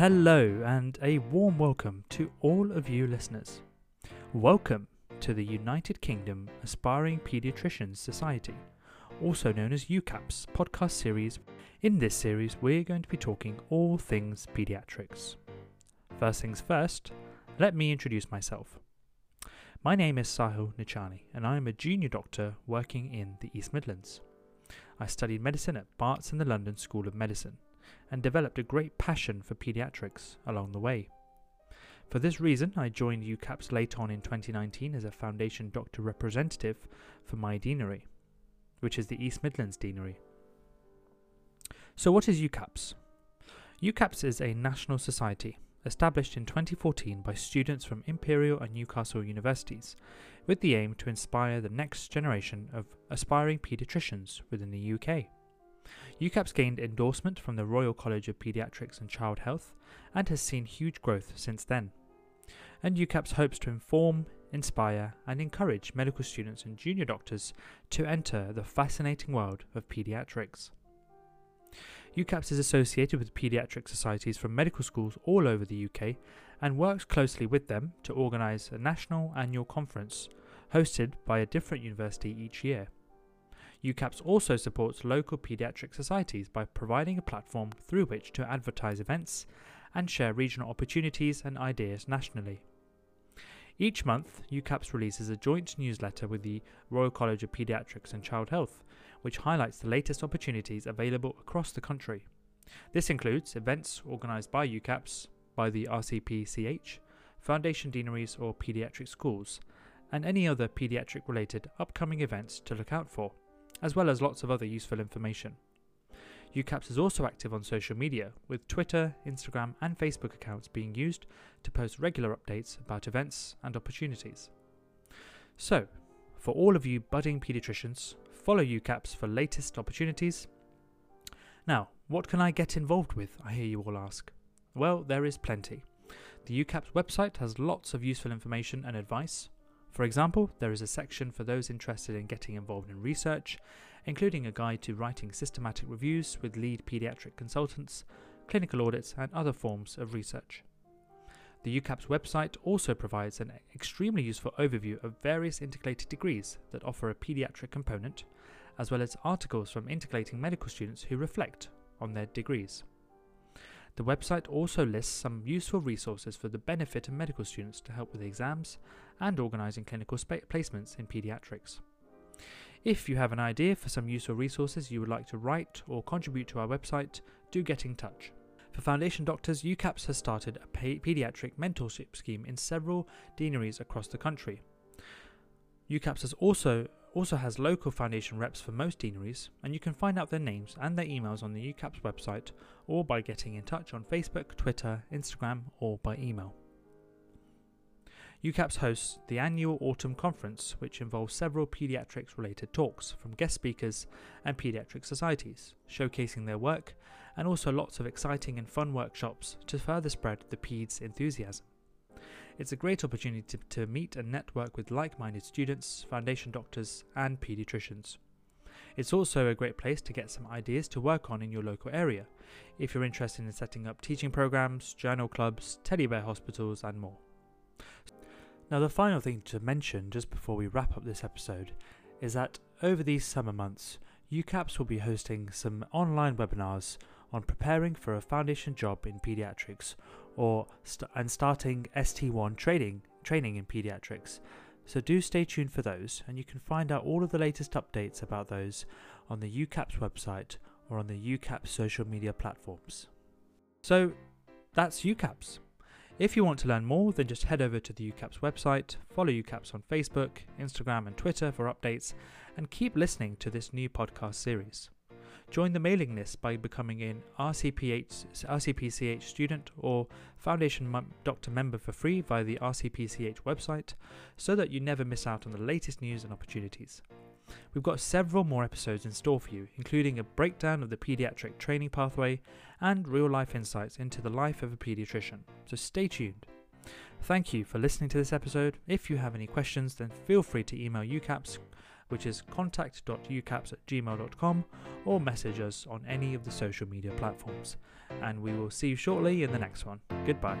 Hello, and a warm welcome to all of you listeners. Welcome to the United Kingdom Aspiring Paediatricians Society, also known as UKAPS podcast series. In this series, we're going to be talking all things paediatrics. First things first, let me introduce myself. My name is Sahil Nichani, and I am a junior doctor working in the East Midlands. I studied medicine at Barts and the London School of Medicine and developed a great passion for paediatrics along the way. For this reason, I joined UKAPS late on in 2019 as a Foundation Doctor representative for my deanery, which is the East Midlands Deanery. So, what is UKAPS? UKAPS is a national society established in 2014 by students from Imperial and Newcastle universities with the aim to inspire the next generation of aspiring paediatricians within the UK. UKAPS gained endorsement from the Royal College of Paediatrics and Child Health and has seen huge growth since then. And UKAPS hopes to inform, inspire, and encourage medical students and junior doctors to enter the fascinating world of paediatrics. UKAPS is associated with paediatric societies from medical schools all over the UK and works closely with them to organise a national annual conference hosted by a different university each year. UKAPS also supports local paediatric societies by providing a platform through which to advertise events and share regional opportunities and ideas nationally. Each month, UKAPS releases a joint newsletter with the Royal College of Paediatrics and Child Health, which highlights the latest opportunities available across the country. This includes events organised by UKAPS, by the RCPCH, Foundation Deaneries or paediatric schools, and any other paediatric related upcoming events to look out for as well as lots of other useful information. UKAPS is also active on social media, with Twitter, Instagram, and Facebook accounts being used to post regular updates about events and opportunities. So, for all of you budding paediatricians, follow UKAPS for latest opportunities. Now, what can I get involved with? I hear you all ask. Well, there is plenty. The UKAPS website has lots of useful information and advice, for example, there is a section for those interested in getting involved in research, including a guide to writing systematic reviews with lead paediatric consultants, clinical audits, and other forms of research. The UKAPS website also provides an extremely useful overview of various integrated degrees that offer a paediatric component, as well as articles from integrating medical students who reflect on their degrees. The website also lists some useful resources for the benefit of medical students to help with exams and organising clinical spa- placements in paediatrics. If you have an idea for some useful resources you would like to write or contribute to our website, do get in touch. For Foundation Doctors, UKAPS has started a paediatric mentorship scheme in several deaneries across the country. UKAPS has also also has local foundation reps for most deaneries, and you can find out their names and their emails on the UKAPS website or by getting in touch on Facebook, Twitter, Instagram, or by email. UKAPS hosts the annual Autumn Conference, which involves several paediatrics related talks from guest speakers and paediatric societies, showcasing their work, and also lots of exciting and fun workshops to further spread the PEDS enthusiasm. It's a great opportunity to, to meet and network with like minded students, foundation doctors, and paediatricians. It's also a great place to get some ideas to work on in your local area if you're interested in setting up teaching programs, journal clubs, teddy bear hospitals, and more. Now, the final thing to mention just before we wrap up this episode is that over these summer months, UKAPS will be hosting some online webinars on preparing for a foundation job in pediatrics or st- and starting ST1 training training in pediatrics. So do stay tuned for those and you can find out all of the latest updates about those on the UKAPS website or on the UKAPS social media platforms. So that's UKAPS. If you want to learn more, then just head over to the UKAPS website, follow UKAPS on Facebook, Instagram, and Twitter for updates, and keep listening to this new podcast series. Join the mailing list by becoming an RCPH, RCPCH student or Foundation Doctor member for free via the RCPCH website so that you never miss out on the latest news and opportunities. We've got several more episodes in store for you, including a breakdown of the pediatric training pathway and real life insights into the life of a pediatrician. So stay tuned. Thank you for listening to this episode. If you have any questions, then feel free to email UKAPS which is contact.ukaps at gmail.com, or message us on any of the social media platforms. And we will see you shortly in the next one. Goodbye.